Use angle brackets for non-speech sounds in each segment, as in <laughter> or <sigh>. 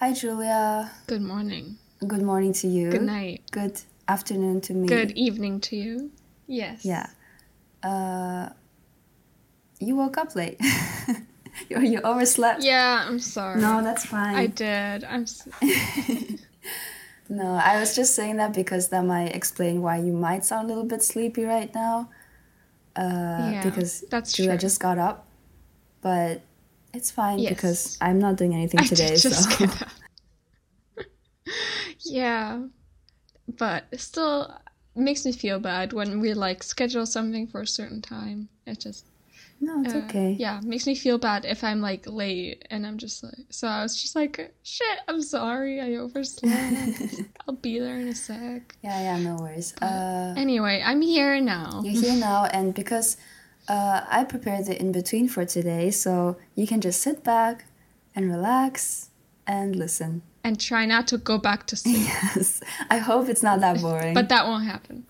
Hi, Julia. Good morning. Good morning to you. Good night. Good afternoon to me. Good evening to you. Yes. Yeah. Uh, you woke up late. <laughs> you, you overslept. Yeah, I'm sorry. No, that's fine. I did. I'm. <laughs> No, I was just saying that because that might explain why you might sound a little bit sleepy right now. Uh, Yeah, because that's Julia true. just got up, but it's fine Yes. because I'm not doing anything <laughs> I today. so <laughs> <laughs> yeah, but it still makes me feel bad when we like schedule something for a certain time. It just no, it's uh, okay. Yeah, makes me feel bad if I'm like late and I'm just like. So I was just like, shit. I'm sorry. I overslept. I'll be there in a sec. Yeah, yeah, no worries. Uh, Anyway, I'm here now. you're here now, and because uh, I prepared the Inbetween for today, so you can just sit back and relax and listen. and try not to go back to sleep. <laughs> Yes, I hope it's not that boring. But that won't happen.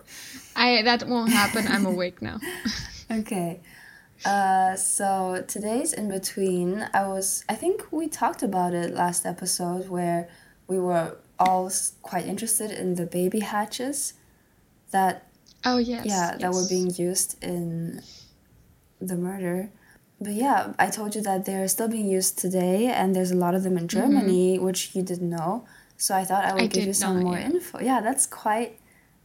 I that won't happen. I'm awake now. <laughs> Okay. Uh, so today's Inbetween, I was, I think we talked about it last episode where we were all quite interested in the baby hatches that, Oh yes. yeah, that were being used in the murder. But yeah, I told you that they're still being used today, and there's a lot of them in Germany, which you didn't know. So I thought I would Mm-hmm. I give you some more yeah. info. Yeah, that's quite.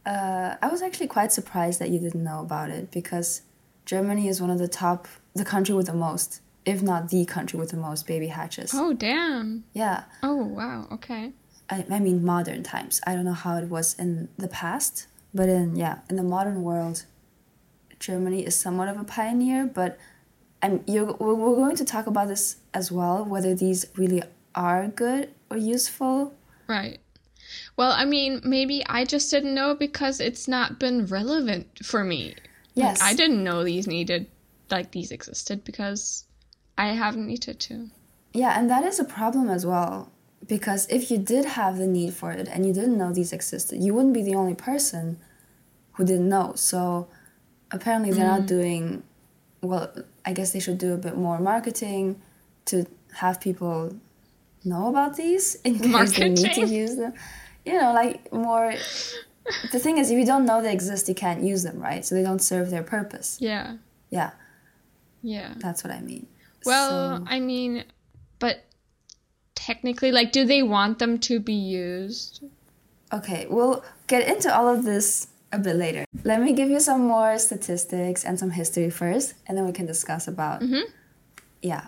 Uh, I was actually quite surprised that you didn't know about it because Germany is one of the top, the country with the most, if not the country with the most baby hatches. Oh damn. Yeah, Oh wow. Okay. I, I mean modern times. I don't know how it was in the past, but in yeah, in the modern world, Germany is somewhat of a pioneer. But I'm you're, we're going to talk about this as well, whether these really are good or useful. Right. Well, I mean, maybe I just didn't know because it's not been relevant for me. Like, Yes, I didn't know these needed, like these existed because I haven't needed to. Yeah, and that is a problem as well. Because if you did have the need for it and you didn't know these existed, you wouldn't be the only person who didn't know. So apparently they're not mm. doing well, I guess they should do a bit more marketing to have people know about these <laughs> in case they need to use them. You know, like more the thing is if you don't know they exist, you can't use them, right? So they don't serve their purpose. Yeah. Yeah, Yeah. that's what I mean. Well, So- I mean, but technically, like, do they want them to be used? Okay, we'll get into all of this a bit later. Let me give you some more statistics and some history first, and then we can discuss about yeah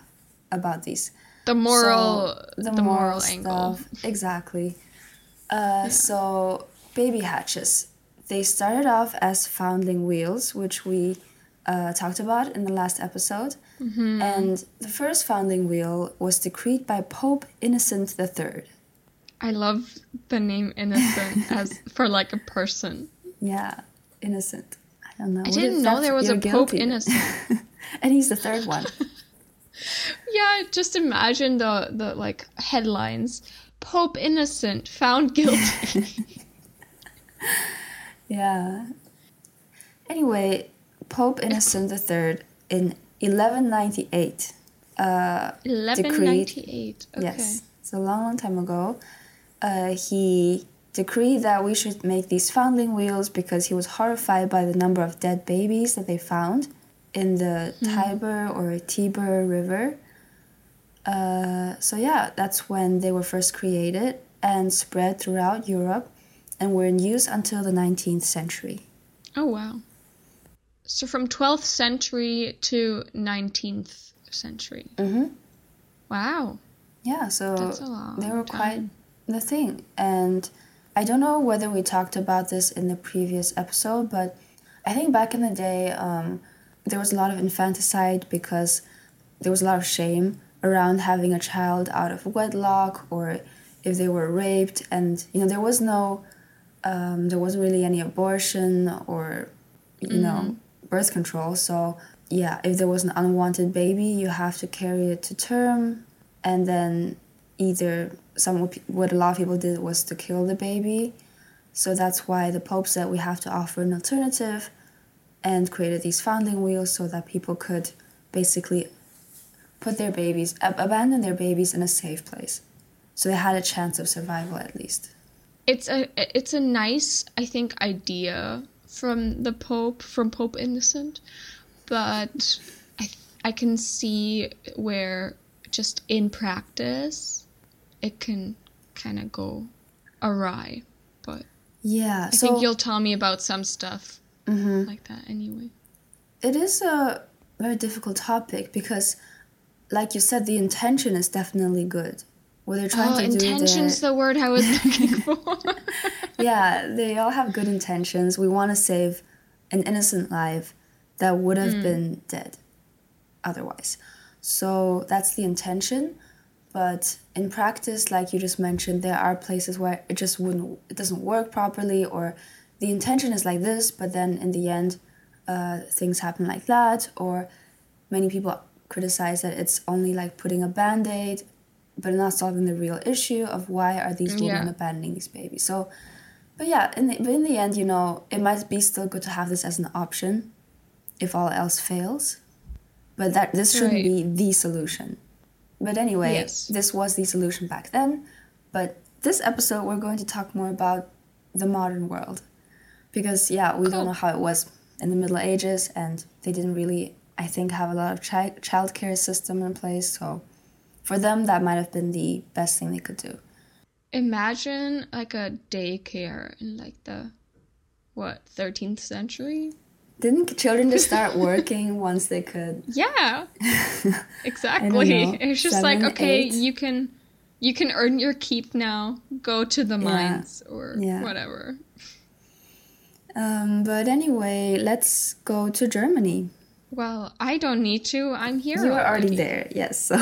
about these. The moral, So, the, moral, angle. stuff exactly. Uh, So baby hatches, they started off as foundling wheels, which we uh, talked about in the last episode. Mm-hmm. And the first foundling wheel was decreed by Pope Innocent III. I love the name innocent as for like a person. Yeah, innocent. I don't know. I What didn't know there was a Pope guilty? Innocent. <laughs> and he's the third one. <laughs> Yeah, just imagine the the like headlines: Pope Innocent found guilty. <laughs> yeah. Anyway, Pope Innocent III in 1198. Uh, Eleven ninety eight. Okay. Yes, it's a long, long time ago. Uh, he decreed that we should make these foundling wheels because he was horrified by the number of dead babies that they found in the Tiber or Tiber River. Uh, so yeah, that's when they were first created and spread throughout Europe, and were in use until the 19th century. Oh wow. So from twelfth century to nineteenth century. Mm-hmm. Wow. Yeah, so That's a long they were quite the thing. And I don't know whether we talked about this in the previous episode, but I think back in the day, um, there was a lot of infanticide because there was a lot of shame around having a child out of wedlock or if they were raped. And, you know, there was no, um, there wasn't really any abortion or, you know, birth control. So, yeah, if there was an unwanted baby, you have to carry it to term and then either some what, a lot of people did was to kill the baby so that's why the pope said we have to offer an alternative and created these foundling wheels so that people could basically put their babies ab- abandon their babies in a safe place so they had a chance of survival at least. It's a it's a nice I think idea from the Pope from Pope Innocent, but I I can see where just in practice it can kind of go awry. But Yeah, I so think you'll tell me about some stuff Mhm. like that anyway. it is a very difficult topic because, like you said, the intention is definitely good. What they're trying Oh, to do intention's there, the word I was <laughs> looking for. <laughs> yeah, they all have good intentions. We want to save an innocent life that would have been dead otherwise. So that's the intention. But in practice, like you just mentioned, there are places where it just wouldn't, it doesn't work properly, or the intention is like this, but then in the end, uh, things happen like that, or many people criticize that it's only like putting a band aid, but not solving the real issue of why are these women Yeah. abandoning these babies. So, but yeah, in the, but in the end, you know, it might be still good to have this as an option if all else fails. But that this shouldn't Right. be the solution. But anyway, Yes. this was the solution back then. But this episode, we're going to talk more about the modern world. Because, yeah, we Cool. don't know how it was in the Middle Ages, and they didn't really, I think, have a lot of chi- childcare system in place. So for them, that might have been the best thing they could do. Imagine like a daycare in like the what, 13th century? Didn't children just start working <laughs> once they could? Yeah. <laughs> Exactly. know, It's just like, okay, eight. you can you can earn your keep now. Go to the mines or Yeah. whatever. Um, but anyway, let's go to Germany. Well, I don't need to. I'm here. You were already there, yes. So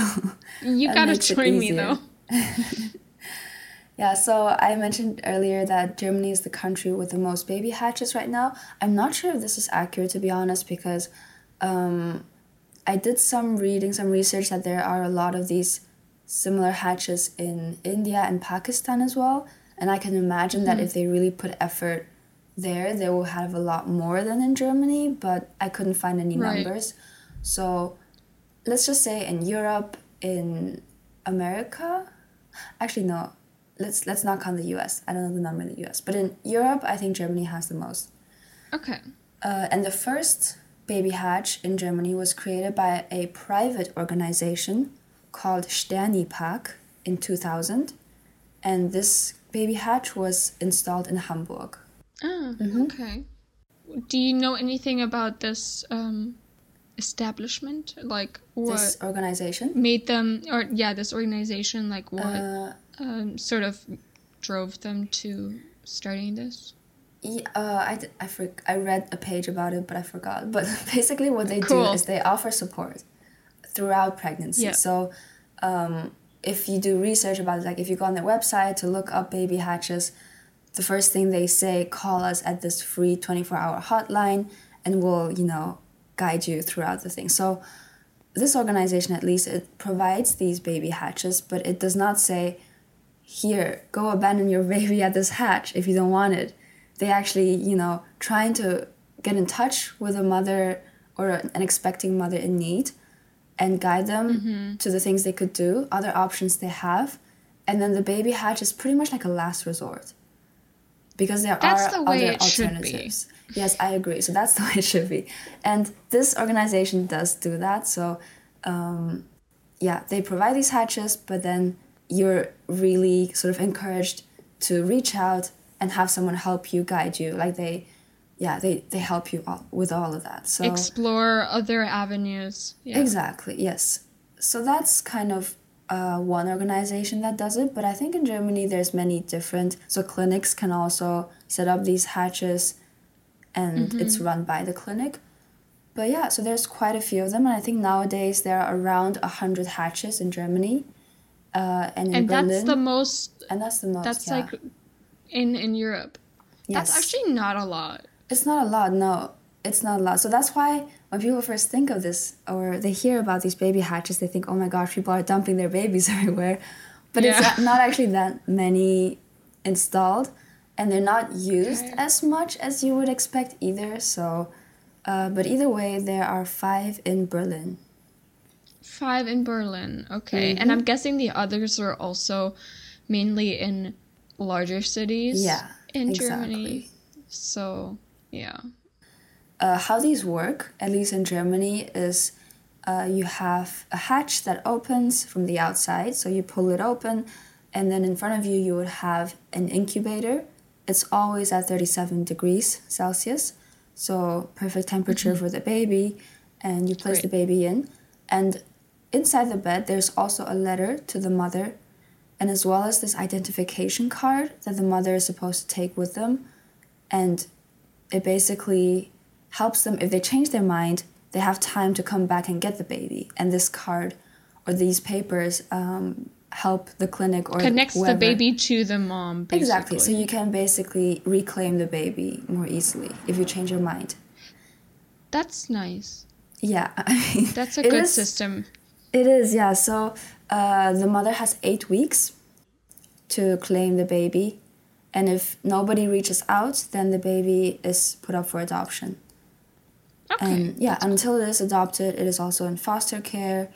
You <laughs> gotta join me though. Yeah, so I mentioned earlier that Germany is the country with the most baby hatches right now. I'm not sure if this is accurate to be honest because um, I did some reading, some research that there are a lot of these similar hatches in India and Pakistan as well. And I can imagine that if they really put effort there, they will have a lot more than in Germany, but I couldn't find any Right. numbers. So let's just say in Europe, in America, actually no, let's let's not count the U.S. I don't know the number in the U.S. But in Europe, I think Germany has the most. Okay. Uh, and the first baby hatch in Germany was created by a private organization called SterniPark in 2000. And this baby hatch was installed in Hamburg. Ah, Mm-hmm. okay. Do you know anything about this um, establishment? Like what This organization. made them, or yeah, this organization, like what Uh, um, sort of drove them to starting this? Yeah, uh, I, I, for, I read a page about it, but I forgot. But <laughs> basically, what they Cool. do is they offer support throughout pregnancy. Yeah. So, um, if you do research about it, like if you go on their website to look up baby hatches, the first thing they say, call us at this free 24 hour hotline and we'll, you know, guide you throughout the thing. So, this organization, at least, it provides these baby hatches, but it does not say, here, go abandon your baby at this hatch if you don't want it. They actually, you know, trying to get in touch with a mother or an expecting mother in need and guide them to the things they could do, other options they have. And then the baby hatch is pretty much like a last resort. Because there That's are the other it should be. alternatives. Yes, I agree. So that's <laughs> the way it should be. And this organization does do that. So um, yeah, they provide these hatches, but then you're really sort of encouraged to reach out and have someone help you, guide you. Like they, yeah, they, they help you all, with all of that. So Explore other avenues. Yeah. exactly, yes. So that's kind of uh, one organization that does it, but I think in Germany there's many different. So clinics can also set up these hatches, and it's run by the clinic. But yeah, so there's quite a few of them, and I think nowadays there are around a hundred hatches in Germany, uh, and in and Berlin, that's the most. and that's the most. That's yeah. like in in Europe. yes. That's actually not a lot. It's not a lot, no. It's not a lot. So that's why when people first think of this or they hear about these baby hatches, they think, oh my gosh, people are dumping their babies <laughs> everywhere. But Yeah. it's not- actually that many installed and they're not used Okay. as much as you would expect either. So, uh, but either way, there are five in Berlin. Five in Berlin. Okay. And I'm guessing the others are also mainly in larger cities. Yeah, in exactly. Germany. So yeah. Uh, how these work, at least in Germany, is uh, you have a hatch that opens from the outside. So you pull it open, and then in front of you, you would have an incubator. It's always at 37 degrees Celsius, so perfect temperature for the baby. And you place the baby in. And inside the bed, there's also a letter to the mother, and as well as this identification card that the mother is supposed to take with them. And it basically helps them if they change their mind they have time to come back and get the baby and this card or these papers um, help the clinic or Connects the baby to the mom. Basically. exactly so you can basically reclaim the baby more easily if you change your mind That's nice. yeah <laughs> I mean, That's a good is- system. It is yeah. So uh, the mother has eight weeks to claim the baby. And if nobody reaches out then the baby is put up for adoption. Okay. and yeah until it is adopted it is also in foster care.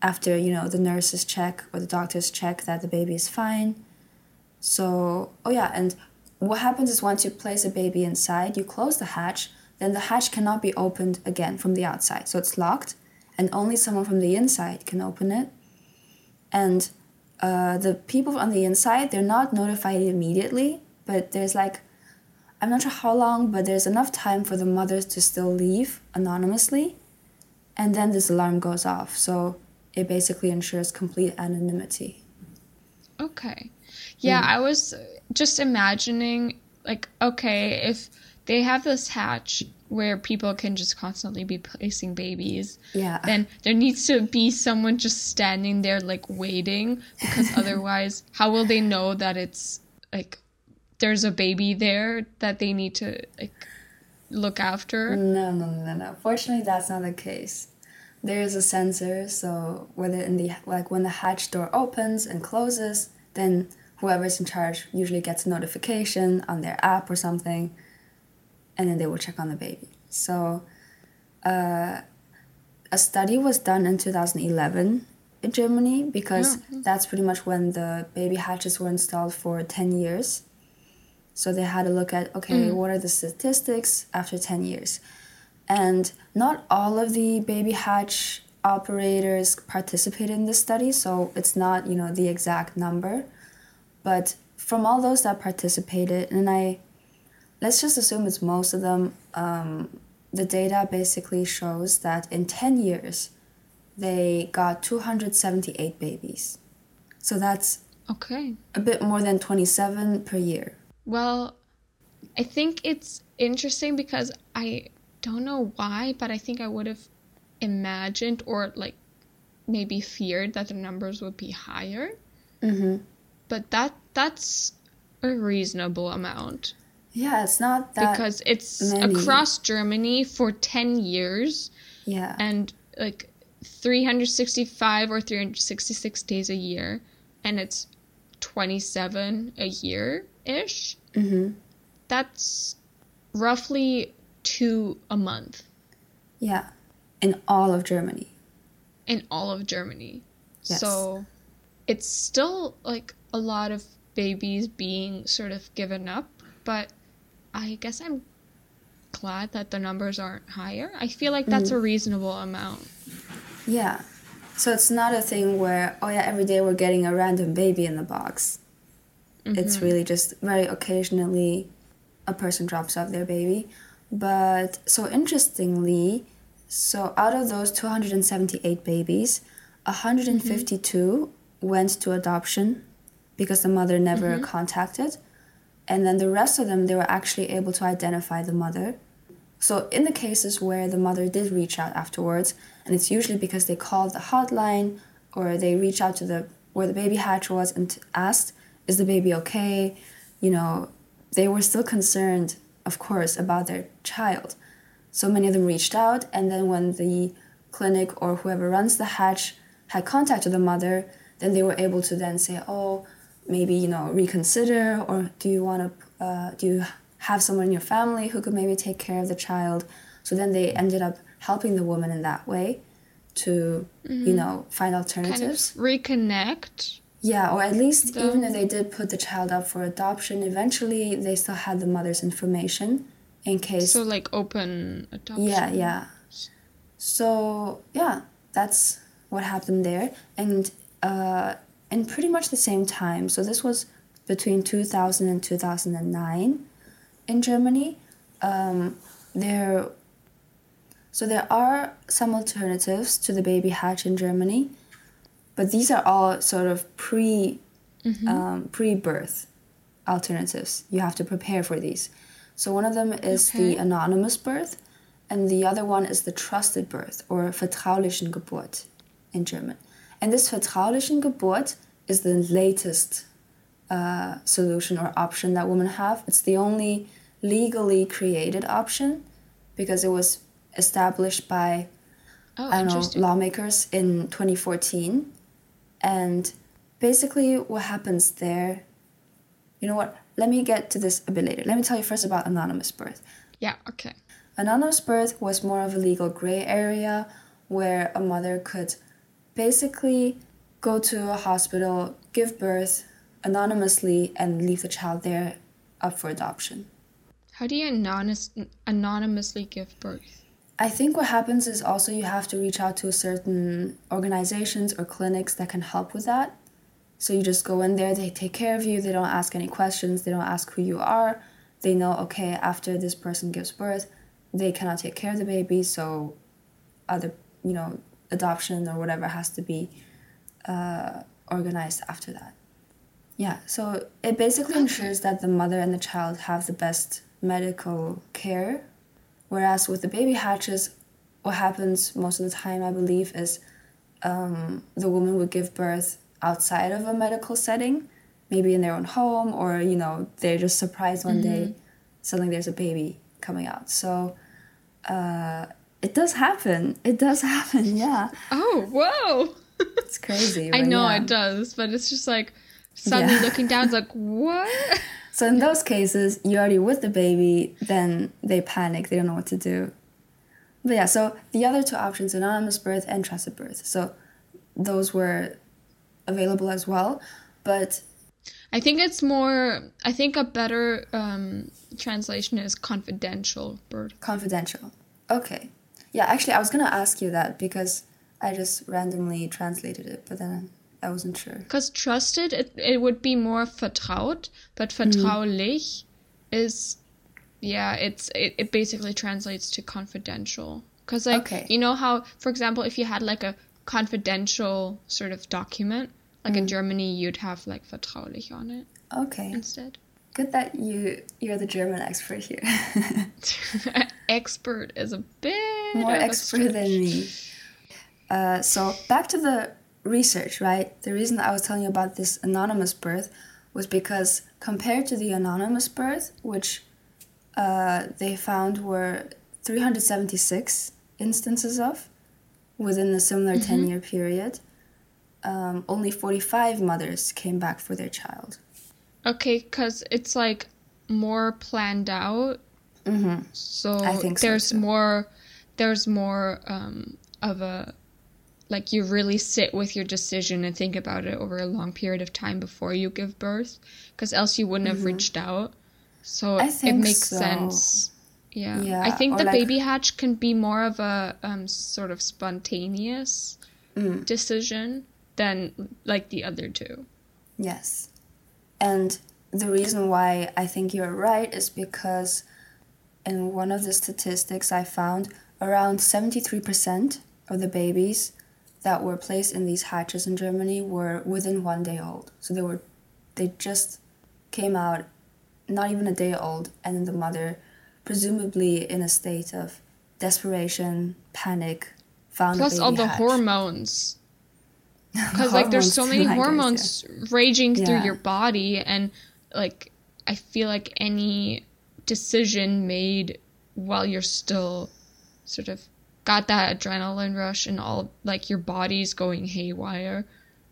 After you know the nurses check or the doctors check that the baby is fine. So oh yeah and what happens is once you place a baby inside you close the hatch then the hatch cannot be opened again from the outside. So it's locked and only someone from the inside can open it and uh, the people on the inside they're not notified immediately but there's like I'm not sure how long, but there's enough time for the mothers to still leave anonymously, and then this alarm goes off. So it basically ensures complete anonymity. Okay. Yeah, Mm. I was just imagining like okay, if they have this hatch where people can just constantly be placing babies, Yeah. then there needs to be someone just standing there like waiting because <laughs> otherwise how will they know that it's like there's a baby there that they need to like look after? No, no, no, no. Fortunately, that's not the case. There is a sensor, so whether in the like when the hatch door opens and closes, then whoever's in charge usually gets a notification on their app or something, and then they will check on the baby. So, uh, a study was done in 2011 in Germany because that's pretty much when the baby hatches were installed for 10 years. So they had to look at okay, what are the statistics after 10 years? And not all of the baby hatch operators participated in this study, so it's not, you know, the exact number. But from all those that participated, and I let's just assume it's most of them, um, the data basically shows that in 10 years, they got 278 babies. So that's Okay. a bit more than 27 per year. Well, I think it's interesting because I don't know why, but I think I would have imagined or like maybe feared that the numbers would be higher. Mm-hmm. But that that's a reasonable amount Yeah, it's not that. because it's many. across Germany for 10 years yeah. and like 365 or 366 days a year and it's 27 a year ish. Mm-hmm. That's roughly two a month Yeah. In all of Germany. in all of Germany. Yes. So it's still like a lot of babies being sort of given up, but I guess I'm glad that the numbers aren't higher. I feel like that's mm. a reasonable amount. Yeah. So it's not a thing where, oh yeah, every day we're getting a random baby in the box. It's mm-hmm. really just very occasionally a person drops off their baby. But so interestingly, so out of those 278 babies, 152 mm-hmm. went to adoption because the mother never mm-hmm. contacted. And then the rest of them, they were actually able to identify the mother. So in the cases where the mother did reach out afterwards, and it's usually because they called the hotline or they reach out to the where the baby hatch was and asked, "Is the baby okay?" You know, they were still concerned, of course, about their child. So many of them reached out, and then when the clinic or whoever runs the hatch had contacted the mother, then they were able to then say, "Oh, maybe you know reconsider, or do you want to? Uh, do you have someone in your family who could maybe take care of the child?" So then they ended up helping the woman in that way to, you know, find Kind of alternatives. reconnect Yeah, or at least The- even if they did put the child up for adoption, eventually they still had the mother's information in case. So like open adoption. yeah, yeah. So yeah, that's what happened there, and uh, in pretty much the same time. So this was between two thousand and two thousand and nine, in Germany. Um, there. So there are some alternatives to the baby hatch in Germany, but these are all sort of pre um, pre-birth alternatives. You have to prepare for these. So one of them is the anonymous birth, and the other one is the trusted birth or vertraulichen Geburt in German. And this vertraulichen Geburt is the latest uh, solution or option that women have. It's the only legally created option because it was established by Oh, I don't know, lawmakers in 2014. And basically, what happens there, you know what? Let me get to this a bit later. Let me tell you first about anonymous birth. Yeah. Okay. Anonymous birth was more of a legal gray area where a mother could basically go to a hospital, give birth anonymously, and leave the child there up for adoption. How do you anonymous, anonymously give birth? I think what happens is also you have to reach out to certain organizations or clinics that can help with that. So you just go in there, they take care of you, they don't ask any questions, they don't ask who you are. They know, okay, after this person gives birth, they cannot take care of the baby, so other, you know, adoption or whatever has to be uh, organized after that. Yeah, so it basically Okay. ensures that the mother and the child have the best medical care Whereas with the baby hatches, what happens most of the time, I believe, is um, the woman would give birth outside of a medical setting, maybe in their own home, or you know they're just surprised one day, suddenly there's a baby coming out. So uh, it does happen. It does <laughs> happen. Yeah, Oh, whoa! it's crazy. <laughs> I know yeah. it does, but it's just like suddenly Yeah. looking down, it's like what? <laughs> So in those cases, you're already with the baby, then they panic, they don't know what to do. But yeah, so the other two options, anonymous birth and trusted birth. So those were available as well. But I think it's more. I think a better um, translation is confidential birth. confidential. Okay. Yeah, actually I was gonna ask you that because I just randomly translated it, but then I wasn't sure. Because trusted, it, it would be more vertraut, but mm-hmm. vertraulich is, yeah, it's it, it basically translates to confidential. Because like Okay. you know how, for example, if you had like a confidential sort of document, like in mm. Germany, you'd have like vertraulich on it Okay. instead. Good that you you're the German expert here. <laughs> <laughs> Expert is a bit more a expert than me. Uh, so back to the research, right? The reason I was telling you about this anonymous birth was because compared to the anonymous birth, which uh, they found were 376 instances of within a similar 10 year period, um, only 45 mothers came back for their child. Okay, because it's like more planned out. Mm-hmm. So I think so, there's too. more there's more um, of a like you really sit with your decision and think about it over a long period of time before you give birth because else you wouldn't have reached out. So Mm-hmm. It makes so. sense. Yeah. Yeah, I think or the like- baby hatch can be more of a um, sort of spontaneous Mm. decision than like the other two. Yes. And the reason why I think you're right is because in one of the statistics I found, around 73% of the babies that were placed in these hatches in Germany were within one day old. So they were, they just came out not even a day old, and then the mother, presumably in a state of desperation, panic, found Plus baby all the hatch. hormones. <laughs> because like there's so many Hormones <laughs> guess, hormones raging through your body and like i feel like any decision made while you're still sort of got that adrenaline rush and all like your body's going haywire.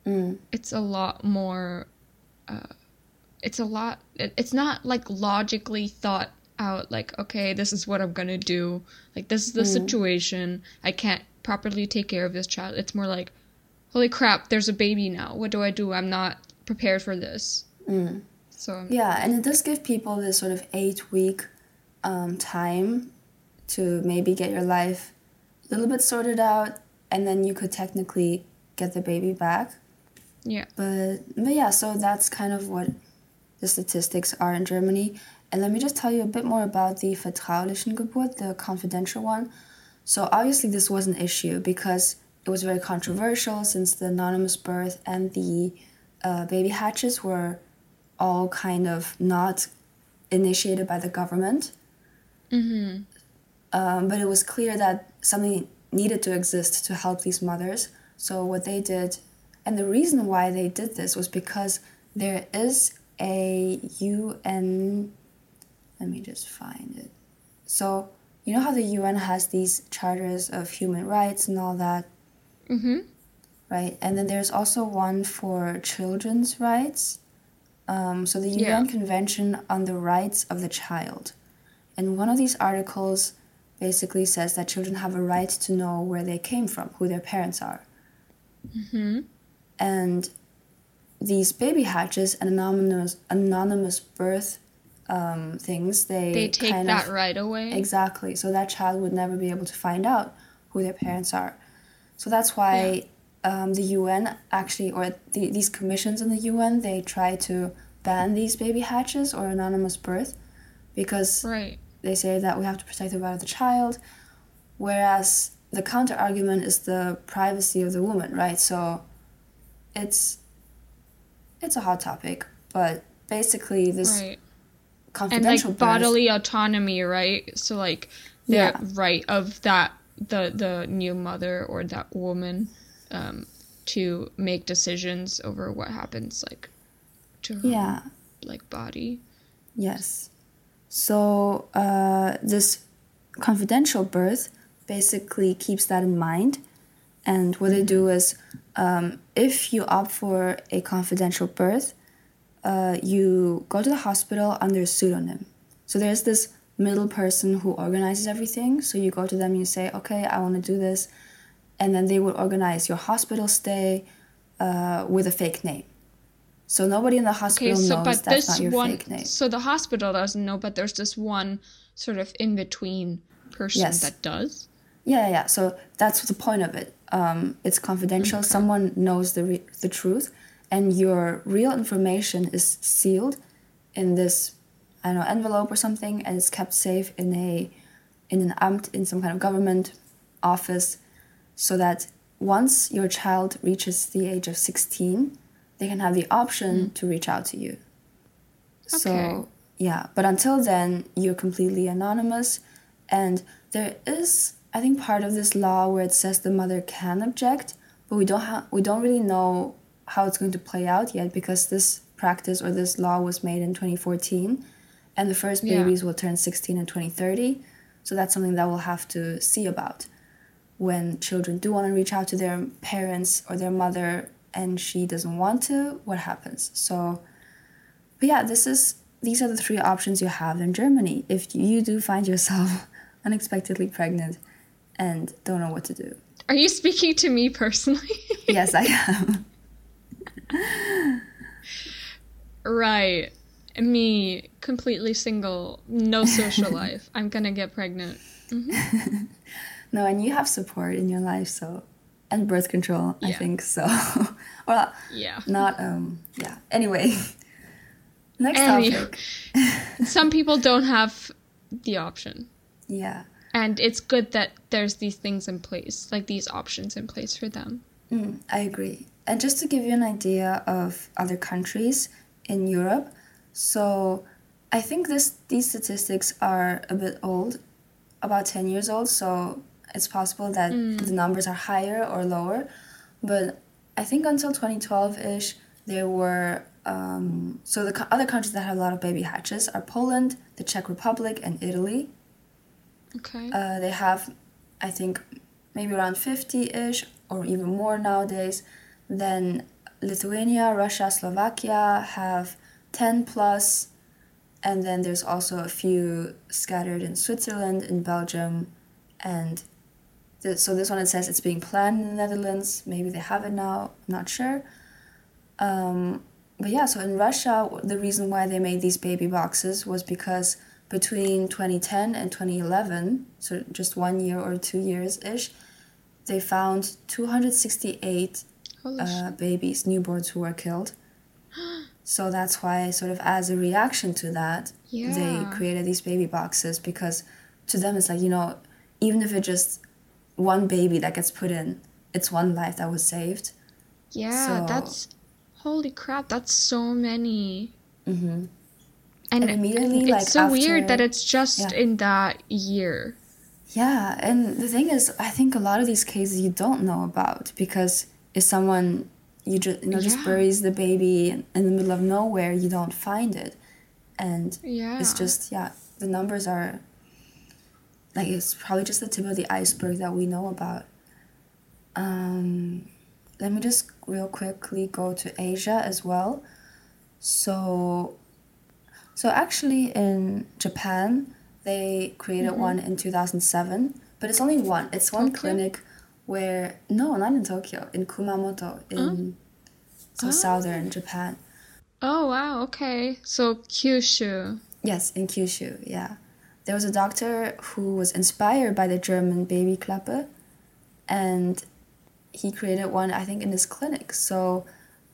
Mm. it's a lot more uh, it's a lot it, it's not like logically thought out like okay this is what i'm gonna do like this is the situation i can't properly take care of this child it's more like holy crap, there's a baby now. What do I do? I'm not prepared for this. Mm. So Yeah, and it does give people this sort of eight week um, time to maybe get your life a little bit sorted out, and then you could technically get the baby back. yeah. But, but yeah, so that's kind of what the statistics are in Germany. And let me just tell you a bit more about the vertraulichen Geburt, the confidential one. So obviously this was an issue because it was very controversial since the anonymous birth and the uh, baby hatches were all kind of not initiated by the government. Mm-hmm. Um, but it was clear that something needed to exist to help these mothers. So what they did, and the reason why they did this was because there is a UN. Let me just find it. So you know how the UN has these charters of human rights and all that, Mm-hmm. right? And then there's also one for children's rights. Um, so the UN Yeah. Convention on the Rights of the Child. And one of these articles basically says that children have a right to know where they came from, who their parents are. Mm-hmm. And these baby hatches and anonymous anonymous birth um, things, they, They take kind that of, right away. Exactly. So that child would never be able to find out who their parents are. So that's why um, the UN actually, or the, these commissions in the UN, they try to ban these baby hatches or anonymous birth because right. They say that we have to protect the right of the child, whereas the counter argument is the privacy of the woman, right? So it's it's a hot topic, but basically this Right. And like birth- bodily autonomy, right? So like the Yeah. right of that the the new mother or that woman um, to make decisions over what happens like to her yeah. like body. Yes. So uh, this confidential birth basically keeps that in mind. And what they do is um, if you opt for a confidential birth, uh, you go to the hospital under a pseudonym. So there's this middle person who organizes everything. So you go to them you say, okay, I want to do this. And then they would organize your hospital stay uh, with a fake name. So nobody in the Okay, hospital so knows but that's this not your one fake name. so the hospital doesn't know, but there's this one sort of in between person Yes. that does. Yeah, yeah, yeah. So that's the point of it. Um, it's confidential. Someone knows the re- the truth, and your real information is sealed in this, I don't know, envelope or something, and it's kept safe in a, in an amt in some kind of government office, so that once your child reaches the age of sixteen, they can have the option mm. to reach out to you. Okay. So yeah, but until then, you're completely anonymous, and there is, I think, part of this law where it says the mother can object, but we don't have, we don't really know how it's going to play out yet because this practice or this law was made in 2014, and the first Yeah. babies will turn 16 in 2030, so that's something that we'll have to see about when children do want to reach out to their parents or their mother and she doesn't want to what happens so but yeah this is these are the three options you have in germany if you do find yourself <laughs> unexpectedly pregnant and don't know what to do Are you speaking to me personally? <laughs> yes i am <laughs> right. Me, completely single, no social life. I'm gonna get pregnant. Mm-hmm. no and you have support in your life so and birth control i think so <laughs> well Yeah. not um yeah anyway <laughs> next Any- topic <laughs> Some people don't have the option. yeah And it's good that there's these things in place, like these options in place for them. Mm, I agree. And just to give you an idea of other countries in Europe, so I think this these statistics are a bit old, about 10 years old, so it's possible that the numbers are higher or lower. But I think until 2012-ish, there were um, so the co- other countries that have a lot of baby hatches are Poland, the Czech Republic, and Italy. Okay. Uh, they have, I think, maybe around 50 ish or even more nowadays. Then Lithuania, Russia, Slovakia have 10 plus. And then there's also a few scattered in Switzerland, in Belgium, and so this one it says it's being planned in the Netherlands. Maybe they have it now. I'm Not sure. Um, but yeah, so in Russia, the reason why they made these baby boxes was because between 2010 and 2011, so just one year or two years ish, they found 268 uh, babies, newborns who were killed. <gasps> So that's why, sort of as a reaction to that, they created these baby boxes because to them it's like, you know, even if it just one baby that gets put in, it's one life that was saved. Yeah, So- that's holy crap. That's so many. hmm And, And immediately, it's like, so weird that it's just Yeah. in that year. Yeah, and the thing is, I think a lot of these cases you don't know about because if someone you just you know just buries the baby in, in the middle of nowhere, you don't find it, and Yeah. it's just yeah, the numbers are like it's probably just the tip of the iceberg that we know about. Um, let me just real quickly go to Asia as well. So, so actually in Japan, they created one in two thousand seven, but it's only one. It's one Tokyo? clinic where no, not in Tokyo, in Kumamoto, in so Oh. southern Japan. Oh wow, okay. So Kyushu. Yes, in Kyushu, yeah. There was a doctor who was inspired by the German baby Klappe, and he created one, I think, in his clinic. So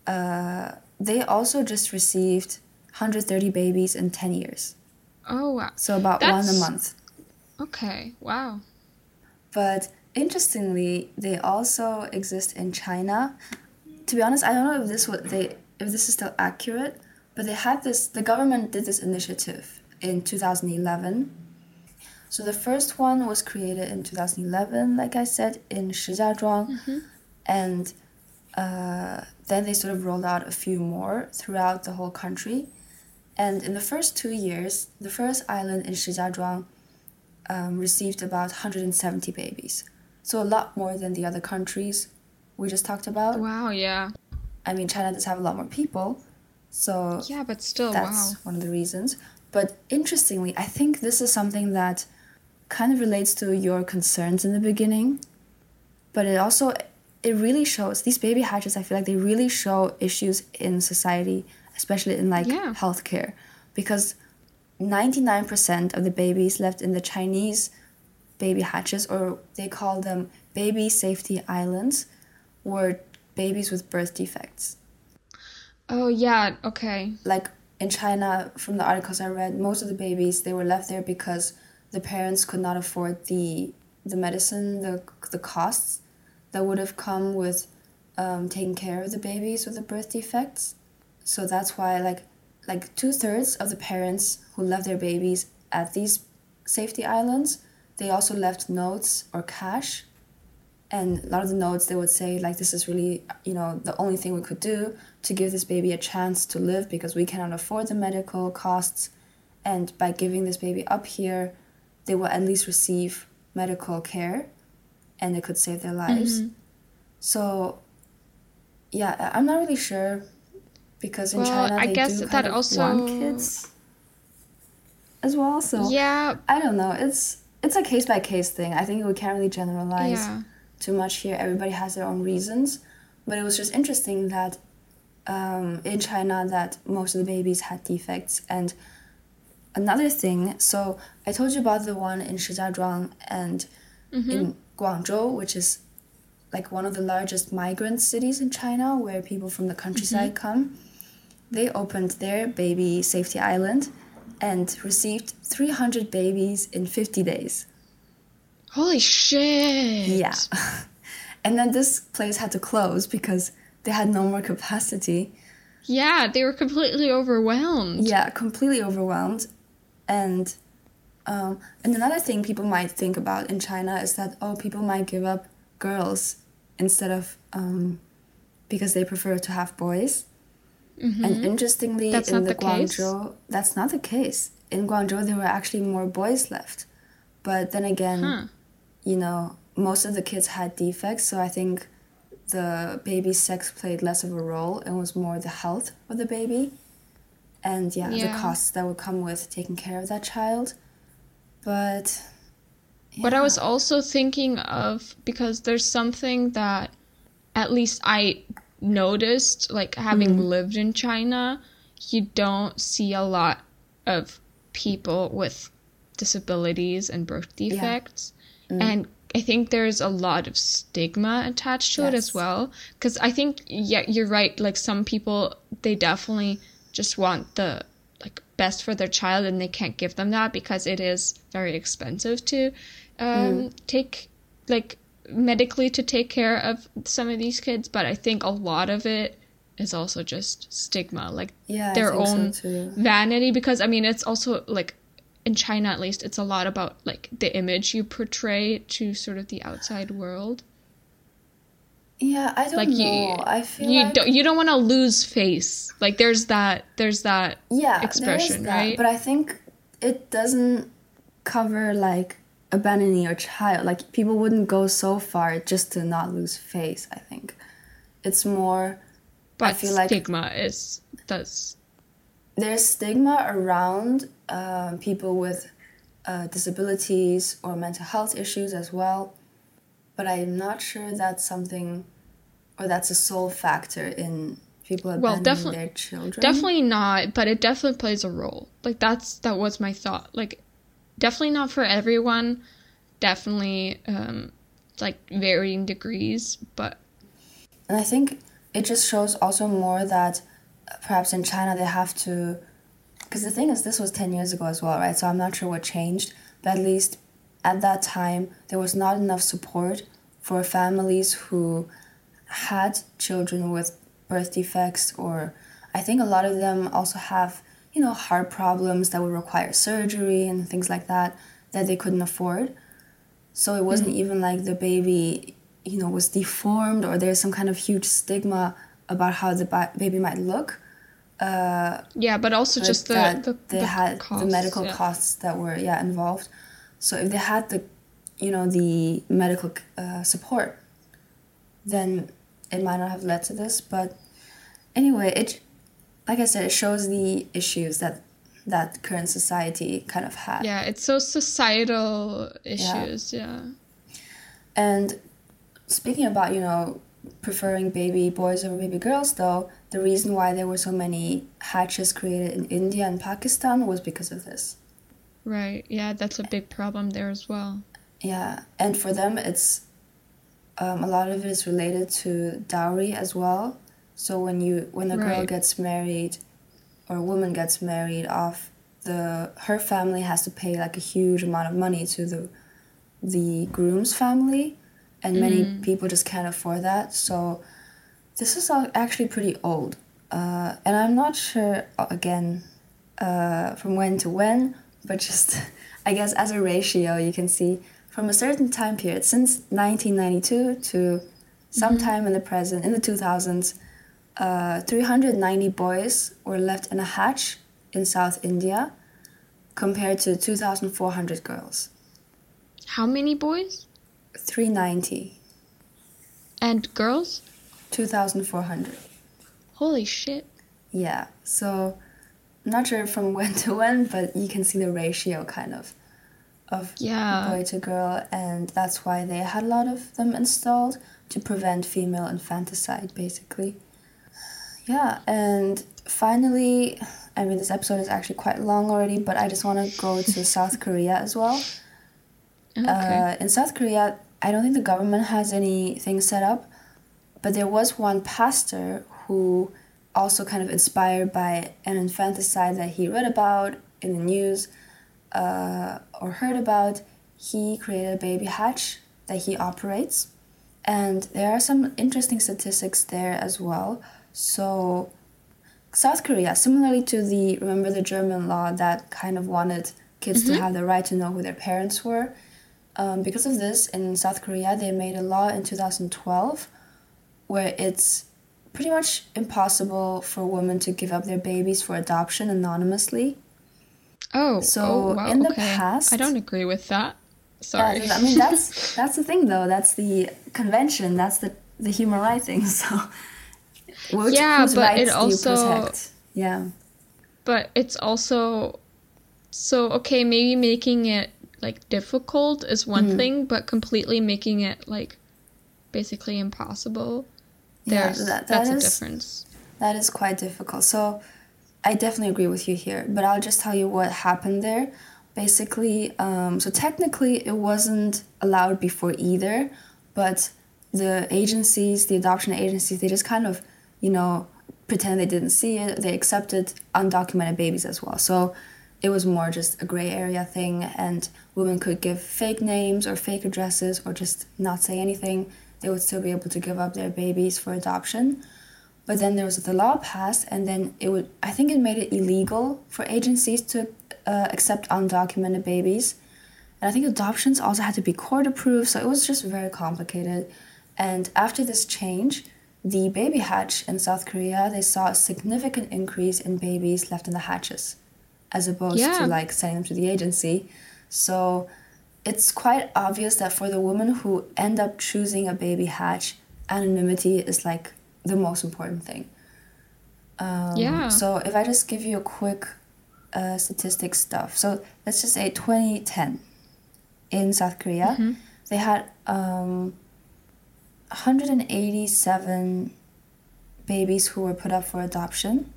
uh, they also just received 130 babies in 10 years. Oh wow. So about one a month. Okay. Wow. But interestingly, they also exist in China. To be honest, I don't know if this what they if this is still accurate, but they had this the government did this initiative in 2011. So the first one was created in 2011, like I said, in Shijiazhuang, and uh, then they sort of rolled out a few more throughout the whole country. And in the first two years, the first island in Shijiazhuang um, received about 170 babies. So a lot more than the other countries we just talked about. Wow. Yeah. I mean, China does have a lot more people, so Yeah, but still, that's wow. one of the reasons. But interestingly, I think this is something that kind of relates to your concerns in the beginning, but it also it really shows these baby hatches. I feel like they really show issues in society, especially in like Yeah. healthcare, because ninety nine percent of the babies left in the Chinese baby hatches, or they call them baby safety islands, were babies with birth defects Oh yeah. Okay. like in China, from the articles I read, most of the babies they were left there because the parents could not afford the the medicine, the the costs that would have come with um, taking care of the babies with the birth defects. So that's why like like two thirds of the parents who left their babies at these safety islands, they also left notes or cash and a lot of the notes they would say like this is really you know the only thing we could do to give this baby a chance to live because we cannot afford the medical costs. And by giving this baby up here they will at least receive medical care and it could save their lives. Mm-hmm. So yeah i'm not really sure because in Well, china I they guess do that also- want kids as well so Yeah. i don't know. It's it's a case by case thing. I think we can't really generalize Yeah. Too much here. Everybody has their own reasons, but it was just interesting that um, in China that most of the babies had defects. And another thing, so I told you about the one in Shijiazhuang and in Guangzhou, which is like one of the largest migrant cities in China, where people from the countryside come. They opened their baby safety island and received 300 babies in 50 days. Holy shit. Yeah. <laughs> and then this place had to close because they had no more capacity. Yeah, they were completely overwhelmed. Yeah, completely overwhelmed. And um, and another thing people might think about in China is that oh, people might give up girls instead of um, because they prefer to have boys. And interestingly, That's in the, the case? Guangzhou, that's not the case. In Guangzhou, there were actually more boys left. But then again, Huh. You know, most of the kids had defects, so I think the baby's sex played less of a role and was more the health of the baby. And yeah, Yeah. the costs that would come with taking care of that child. But But I was also thinking of because there's something that at least I noticed, like having mm-hmm. lived in China, you don't see a lot of people with disabilities and birth defects. And I think there's a lot of stigma attached to it as well. Because I think, yeah, you're right. Like some people, they definitely just want the like best for their child and they can't give them that because it is very expensive to um, take like medically to take care of some of these kids but i think a lot of it is also just stigma like Yeah, their think so own vanity because i mean it's also like in china at least it's a lot about like the image you portray to sort of the outside world Yeah, I don't like know. you I feel you like don't you don't want to lose face like there's that there's that yeah, expression, that, right? But I think it doesn't cover like abandoning your child. Like people wouldn't go so far just to not lose face. I think it's more. but feel like- stigma is does there's stigma around um, people with uh, disabilities or mental health issues as well, but I'm not sure that's something, or that's a sole factor in people Well, abandoning definitely- their children. Definitely not, but it definitely plays a role. Like that's that was my thought. Like definitely not for everyone. Definitely um like varying degrees, but And I think it just shows also more that perhaps in China they have to. Because the thing is, this was 10 years ago as well, right? So I'm not sure what changed, but at least at that time, there was not enough support for families who had children with birth defects, or I think a lot of them also have, you know, heart problems that would require surgery and things like that that they couldn't afford. So it wasn't mm-hmm. even like the baby, you know, was deformed or there's some kind of huge stigma about how the ba- baby might look. Uh, yeah, but also but just the that the, they the had costs, the medical yeah. costs that were yeah involved. So if they had the, you know, the medical uh, support, then it might not have led to this. But anyway, it, like I said, it shows the issues that that current society kind of had. Yeah, it's so societal issues, yeah. And speaking about, you know, preferring baby boys over baby girls, though, the reason why there were so many hatches created in India and Pakistan was because of this. Right. Yeah, that's a big problem there as well. Yeah, and for them, it's um, a lot of it is related to dowry as well. So when you when a girl Right. gets married, or a woman gets married off, the her family has to pay like a huge amount of money to the the groom's family, and many people just can't afford that. So this is actually pretty old, uh, and I'm not sure uh, again uh, from when to when, but just <laughs> I guess as a ratio, you can see from a certain time period since 1992 to sometime in the present in the 2000s, uh, 390 boys were left in a hatch in South India, compared to 2,400 girls. How many boys 390, and girls? 2,400. Holy shit. Yeah, so not sure from <laughs> when to when, but you can see the ratio kind of of Yeah. boy to girl, and that's why they had a lot of them installed to prevent female infanticide, basically. Yeah, and finally, I mean, this episode is actually quite long already, but I just want to go to <laughs> South Korea as well. Okay. Uh, in South Korea, I don't think the government has anything set up, but there was one pastor who, also kind of inspired by an infanticide that he read about in the news uh, or heard about, he created a baby hatch that he operates. And there are some interesting statistics there as well. So, South Korea, similarly to the remember the German law that kind of wanted kids to have the right to know who their parents were. Um, because of this, in South Korea, they made a law in 2012 where it's pretty much impossible for women to give up their babies for adoption anonymously. oh, so oh, wow, in the okay. past- I don't agree with that. Sorry. Yeah, I mean that's <laughs> that's the thing though. That's the convention. That's the the human right thing. <laughs> So, which, Yeah, but it rights also- do you protect? Yeah. but it's also so okay maybe making it like difficult is one Mm. thing, but completely making it like basically impossible. Yeah, There's that- that that's a difference. That is quite difficult. So I definitely agree with you here, but I'll just tell you what happened there. Basically, um, so technically it wasn't allowed before either, but the agencies, the adoption agencies, they just kind of, you know, pretend they didn't see it. They accepted undocumented babies as well. So it was more just a gray area thing, and women could give fake names or fake addresses or just not say anything. They would still be able to give up their babies for adoption. But then there was the law passed, and then it would, I think it made it illegal for agencies to uh, accept undocumented babies. And I think adoptions also had to be court approved, so it was just very complicated. And after this change, the baby hatch in South Korea, they saw a significant increase in babies left in the hatches, as opposed Yeah. to like sending them to the agency. So it's quite obvious that for the women who end up choosing a baby hatch, anonymity is like the most important thing. Um, Yeah. So if I just give you a quick uh, statistic stuff, so let's just say 2010 in South Korea, Mhm. they had um, 187 babies who were put up for adoption.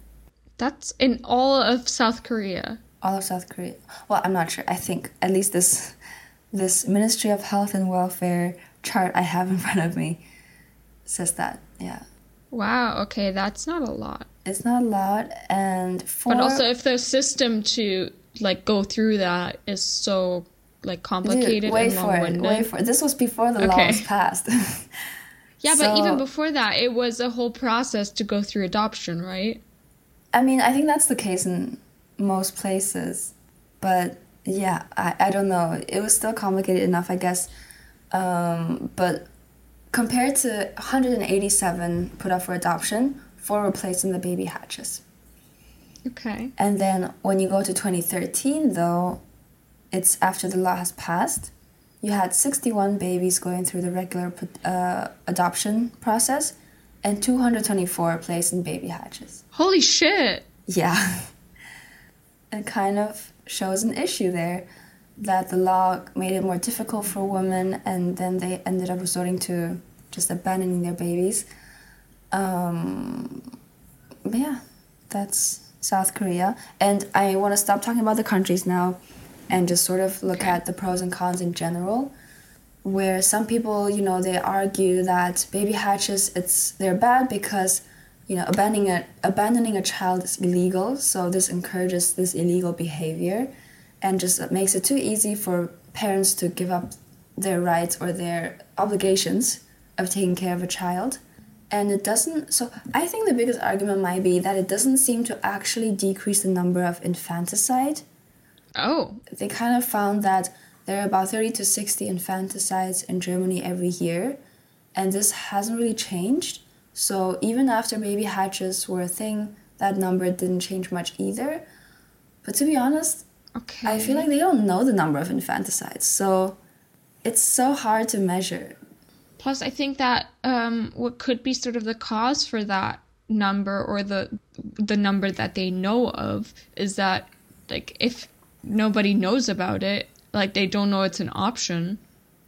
That's in all of South Korea. All of South Korea. Well, I'm not sure. I think at least this this Ministry of Health and Welfare chart I have in <laughs> front of me says that. Yeah. Wow, okay, that's not a lot. It's not a lot and for But also if the system to like go through that is so like Dude, complicated wait and long-winded. Wait for it. This was before the law Okay. was passed. <laughs> Yeah, but even before that, it was a whole process to go through adoption, right? I mean, I think that's the case in most places. But yeah, I, I don't know. It was still complicated enough, I guess. Um, but compared to 187 put up for adoption, four were placed in the baby hatches. Okay. And then when you go to 2013, though, it's after the law has passed, you had 61 babies going through the regular uh, adoption process and 224 placed in baby hatches. Holy shit. Yeah. <laughs> it kind of shows an issue there that the law made it more difficult for women and then they ended up resorting to just abandoning their babies. Um, but yeah, that's South Korea. And I want to stop talking about the countries now and just sort of look at the pros and cons in general. Where some people, you know, they argue that baby hatches, it's they're bad because, you know, abandoning a abandoning a child is illegal. So this encourages this illegal behavior, and just makes it too easy for parents to give up their rights or their obligations of taking care of a child. And it doesn't, so I think the biggest argument might be that it doesn't seem to actually decrease the number of infanticide. Oh. They kind of found that there are about 30 to 60 infanticides in Germany every year, and this hasn't really changed. So even after baby hatches were a thing, that number didn't change much either. But to be honest, Okay. I feel like they don't know the number of infanticides, so it's so hard to measure. Plus, I think that um, what could be sort of the cause for that number or the the number that they know of is that like if nobody knows about it, like they don't know it's an option,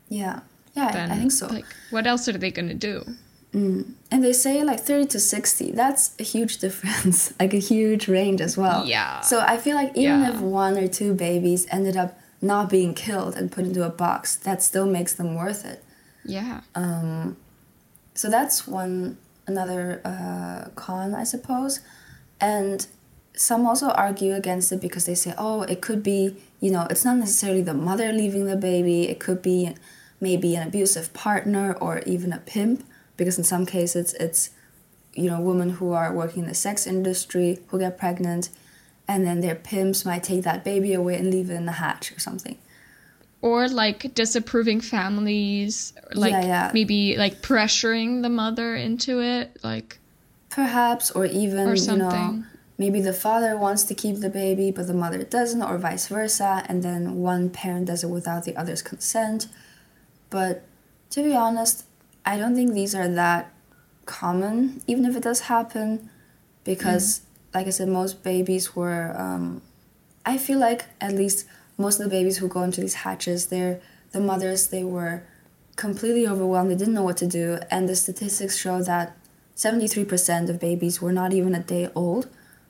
Yeah, yeah, I think so. Like, what else are they gonna do? Mm. And they say like 30 to 60. That's a huge <laughs> difference, like a huge range as well. Yeah. So I feel like even Yeah. if one or two babies ended up not being killed and put into a box, that still makes them worth it. Yeah. Um, so that's one another uh, con, I suppose. And some also argue against it because they say, oh, it could be, you know, it's not necessarily the mother leaving the baby. It could be maybe an abusive partner or even a pimp, because in some cases it's, you know, women who are working in the sex industry who get pregnant, and then their pimps might take that baby away and leave it in the hatch or something. Or like disapproving families, like Yeah, yeah. maybe like pressuring the mother into it, like Perhaps, or even, or you know, maybe the father wants to keep the baby but the mother doesn't or vice versa and then one parent does it without the other's consent but to be honest i don't think these are that common even if it does happen because like i said most babies were um, i feel like at least most of the babies who go into these hatches, they're the mothers they were completely overwhelmed. They didn't know what to do, and the statistics show that 73% of babies were not even a day old.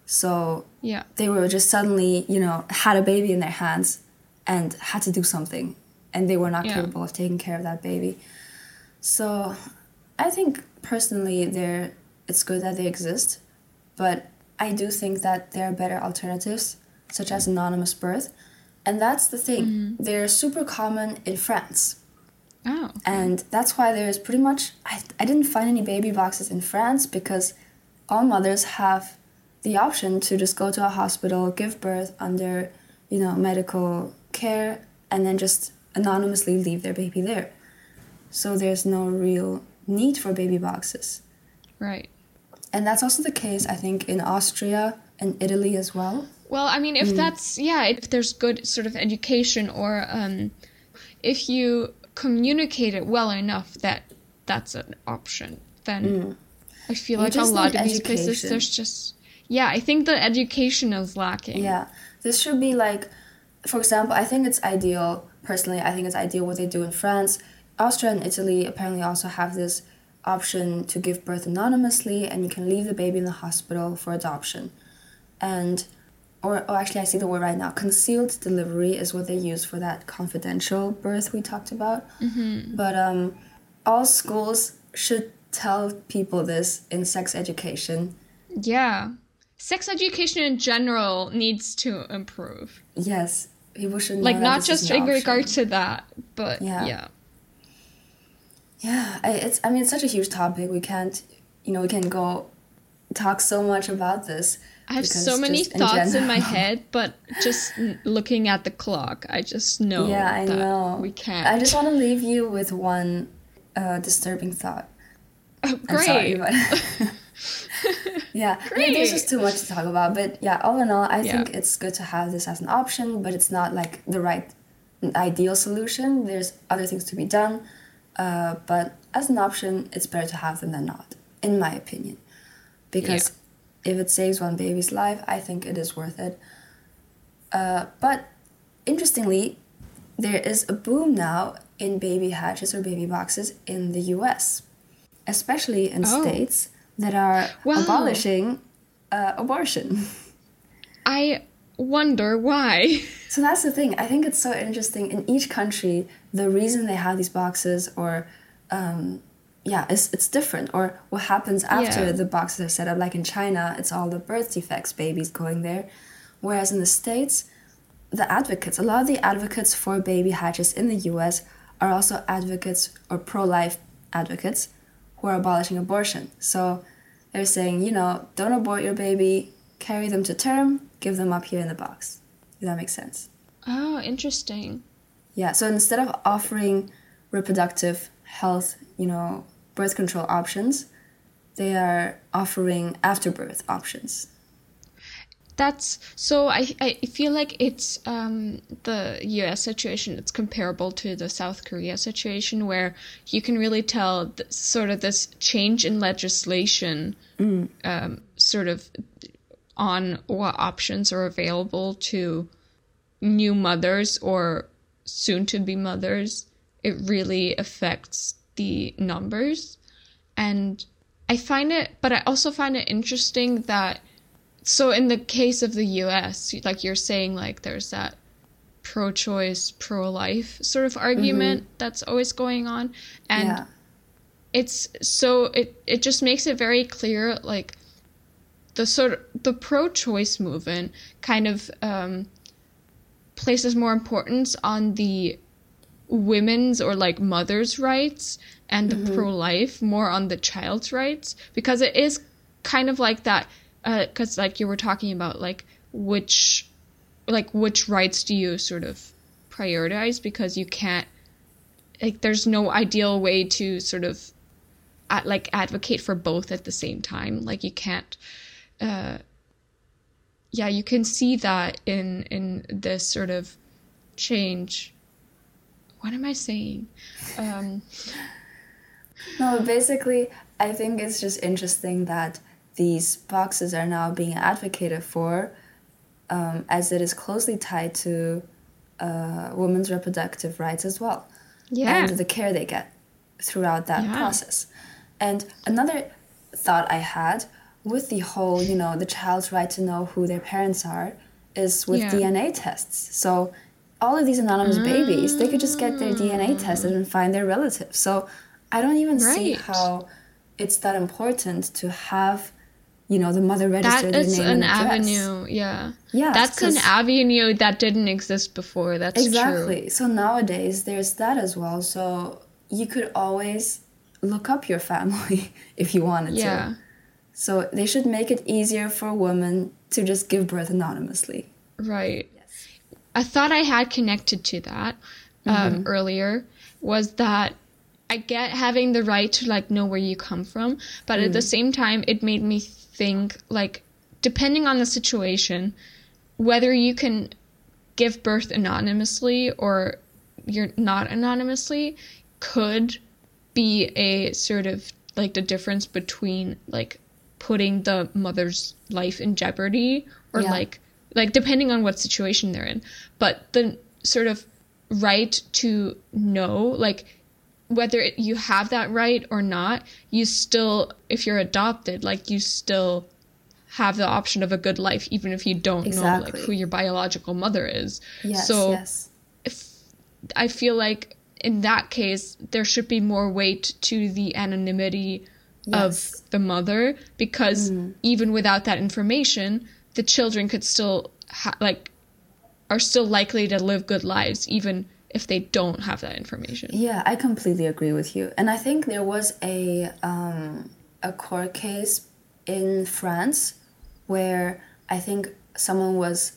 So Yeah. they were just suddenly, you know, had a baby in their hands and had to do something, and they were not Yeah. capable of taking care of that baby. So I think personally, they're it's good that they exist, but I do think that there are better alternatives, such as anonymous birth, and that's the thing. Mm-hmm. They're super common in France. Oh. And that's why there's pretty much I, I didn't find any baby boxes in France because all mothers have the option to just go to a hospital, give birth under, you know, medical care and then just anonymously leave their baby there. So there's no real need for baby boxes. Right. And that's also the case I think in Austria and Italy as well. Well, I mean, if that's yeah, if there's good sort of education or um, if you communicate it well enough that that's an option, then I feel. You like a lot of these places there's just yeah, I think the education is lacking. Yeah, this should be like, for example, I think it's ideal. Personally, I think it's ideal what they do in France. Austria and Italy apparently also have this option to give birth anonymously, and you can leave the baby in the hospital for adoption. And, or oh, actually, I see the word right now. Concealed delivery is what they use for that confidential birth we talked about. Mm-hmm. But um, all schools should tell people this in sex education. Yeah. Sex education in general needs to improve. Yes, people should Like that not just in option. regard to that, but Yeah. yeah. Yeah, I, it's. I mean, it's such a huge topic. We can't, you know, we can go talk so much about this. I have so many just in thoughts in my head, but just <laughs> looking at the clock, I just know Yeah, I that know. we can't. I just want to leave you with one uh, disturbing thought. Oh, I'm sorry, but <laughs> yeah, I mean, there's just too much to talk about. But yeah, all in all, I Yeah. think it's good to have this as an option, but it's not like the right ideal solution. There's other things to be done, uh, but as an option, it's better to have them than not, in my opinion. Because if it saves one baby's life, I think it is worth it. Uh, but interestingly, there is a boom now in baby hatches or baby boxes in the US, especially in Oh. states that are abolishing uh, abortion. <laughs> I wonder why. So that's the thing. I think it's so interesting. In each country, the reason they have these boxes, or um, yeah, it's, it's different. Or what happens after Yeah. the boxes are set up. Like in China, it's all the birth defects babies going there. Whereas in the States, the advocates, a lot of the advocates for baby hatches in the US are also advocates or pro life advocates who are abolishing abortion. So they're saying, you know, don't abort your baby, carry them to term, give them up here in the box. Does that make sense. Oh, interesting. Yeah, so instead of offering reproductive health, you know, birth control options, they are offering afterbirth options. That's so. I I feel like it's um the U.S. situation. It's comparable to the South Korea situation, where you can really tell th- sort of this change in legislation, um, sort of on what options are available to new mothers or soon to be mothers. It really affects the numbers, and I find it. But I also find it interesting that so in the case of the US, like you're saying, like there's that pro-choice, pro-life sort of argument that's always going on, and yeah. it's so it it just makes it very clear, like the sort of the pro-choice movement kind of um, places more importance on the women's or like mothers' rights and the pro-life more on the child's rights because it is kind of like that because like you were talking about like which like which rights do you sort of prioritize because you can't like there's no ideal way to sort of uh, like advocate for both at the same time. Like you can't uh yeah you can see that in in this sort of change what am i saying um <laughs> No, basically, I think it's just interesting that these boxes are now being advocated for, um, as it is closely tied to uh, women's reproductive rights as well. Yeah. And the care they get throughout that Yeah. process. And another thought I had with the whole, you know, the child's right to know who their parents are is with Yeah. DNA tests. So all of these anonymous babies, they could just get their DNA mm. tested and find their relatives. So I don't even see how it's that important to have, you know, the mother that register their is name an avenue yeah Yeah, that's an avenue that didn't exist before that's true Exactly. So nowadays there's that as well. So you could always look up your family <laughs> if you wanted yeah to. So they should make it easier for women to just give birth anonymously. Right. Yes. A thought I had connected to that um, earlier was that I get having the right to like know where you come from, but at the same time, it made me think like, depending on the situation, whether you can give birth anonymously or you're not anonymously could be a sort of like the difference between like putting the mother's life in jeopardy or Yeah. like like depending on what situation they're in but the sort of right to know like whether it, you have that right or not you still if you're adopted like you still have the option of a good life even if you don't know like who your biological mother is Yes, so yes. if I feel like in that case there should be more weight to the anonymity Yes. Mm. of the mother because even without that information the children could still ha- like are still likely to live good lives even if they don't have that information Yeah, I completely agree with you. And I think there was a um, a court case in France where I think someone was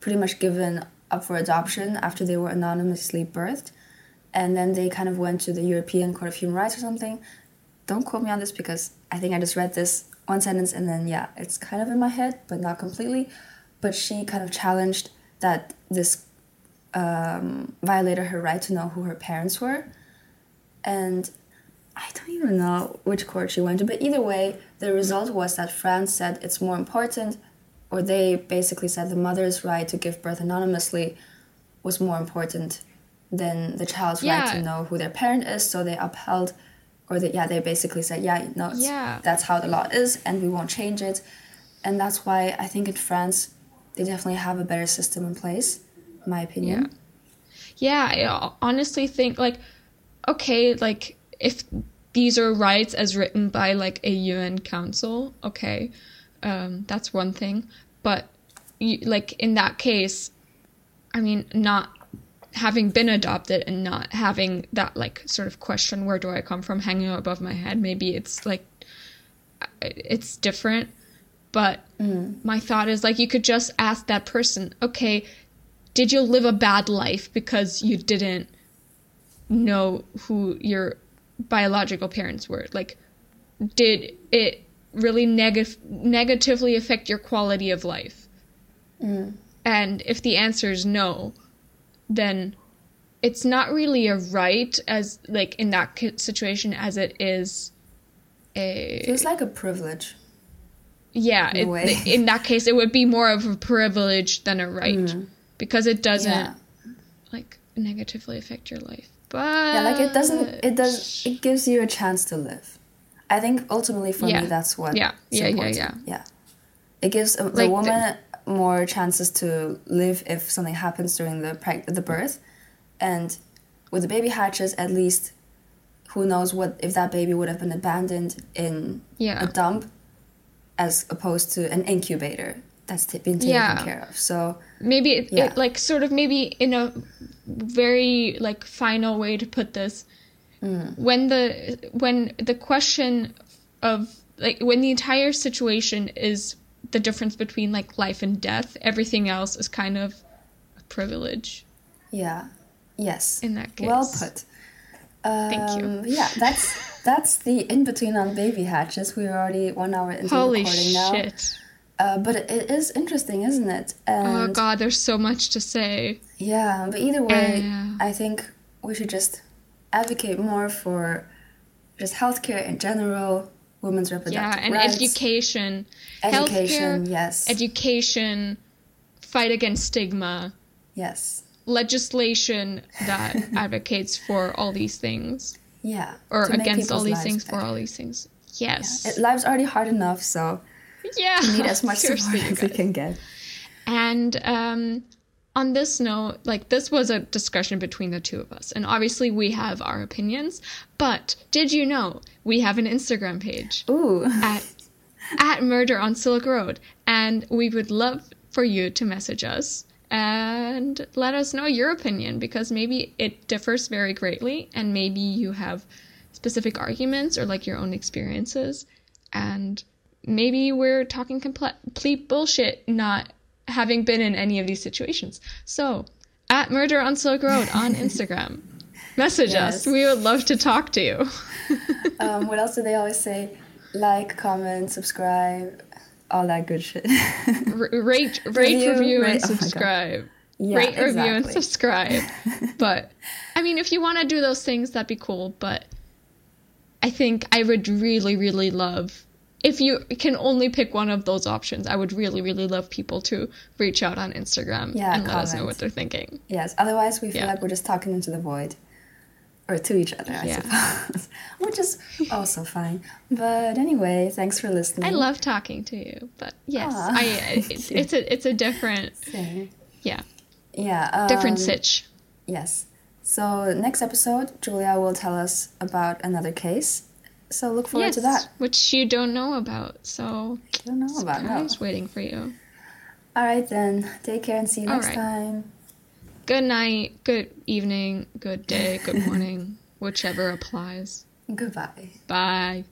pretty much given up for adoption after they were anonymously birthed, and then they kind of went to the European Court of Human Rights or something. Don't quote me on this because I think I just read this one sentence and then yeah, it's kind of in my head, but not completely. But she kind of challenged that this um, violated her right to know who her parents were. And I don't even know which court she went to, but either way, the result was that France said it's more important, or they basically said the mother's right to give birth anonymously was more important than the child's right to know who their parent is. So they upheld, or that yeah, they basically said, yeah, no, Yeah. that's how the law is, and we won't change it. And that's why I think in France, they definitely have a better system in place, in my opinion. yeah i honestly think like okay like if these are rights as written by like a un council okay um, that's one thing but you, like in that case i mean not having been adopted and not having that like sort of question where do i come from? hanging above my head maybe it's like it's different. But mm. my thought is like you could just ask that person okay did you live a bad life because you didn't know who your biological parents were? Like did it really neg- negatively affect your quality of life? Mm. And if the answer is no then it's not really a right as like in that situation as it is a It was like a privilege. yeah in it, in that case it would be more of a privilege than a right mm. because it doesn't Yeah. like negatively affect your life but Yeah, like it doesn't. It does. It gives you a chance to live. I think ultimately for Yeah. me that's what. Yeah. Yeah, yeah, yeah. Yeah. It gives the Like the- woman more chances to live if something happens during the preg- the birth, and with the baby hatches, at least, who knows what if that baby would have been abandoned in Yeah. a dump, as opposed to an incubator that's been taken Yeah. care of. So maybe it, Yeah. it like sort of maybe in a very like final way to put this Mm. when the when the question of like when the entire situation is the difference between like life and death everything else is kind of a privilege yeah, yes. in that case Well put. Thank you. Um, Yeah, that's that's the Inbetween on baby hatches. We're already one hour into holy recording now. Holy shit Uh, but it, is interesting, isn't it? oh god there's so much to say yeah, but either way, Yeah. I think we should just advocate more for just healthcare in general, women's reproductive yeah and rights, education education. healthcare Yes, education fight against stigma yes, legislation that <laughs> advocates for all these things Yeah. or against all these things for all these things. Yes. It, life's already hard enough, so yeah. we need as much <laughs> support as we can get. And um, on this note, like this was a discussion between the two of us, and obviously we have our opinions. But did you know we have an Instagram page Ooh. at at Murder on Silk Road, and we would love for you to message us and let us know your opinion because maybe it differs very greatly, and maybe you have specific arguments or like your own experiences, and maybe we're talking complete bullshit, not having been in any of these situations. So, at Murder on Silk Road on <laughs> Instagram, message Yes. us. We would love to talk to you. <laughs> Um, what else do they always say? Like, comment, subscribe, all that good shit. <laughs> R- rate, rate, Review, review, rate- and oh subscribe. Yeah, rate, review, and subscribe. but I mean, if you want to do those things, that'd be cool. But I think I would really, really love if you can only pick one of those options. I would really, really love people to reach out on Instagram Yeah, and let us know what they're thinking. yes, otherwise we feel Yeah. like we're just talking into the void. Or to each other, I Yeah. suppose. <laughs> Which is also fine. But anyway, thanks for listening. I love talking to you, but yes. I <laughs> it's, it's a it's a different Same. yeah Yeah. Um, different sitch. Yes. So next episode, Julia will tell us about another case. So look forward Yes, to that. which you don't know about. So I don't know about I that. was waiting for you. All right then. Take care and see you All next right. time. Good night, good evening, good day, good morning, <laughs> whichever applies. Goodbye. Bye.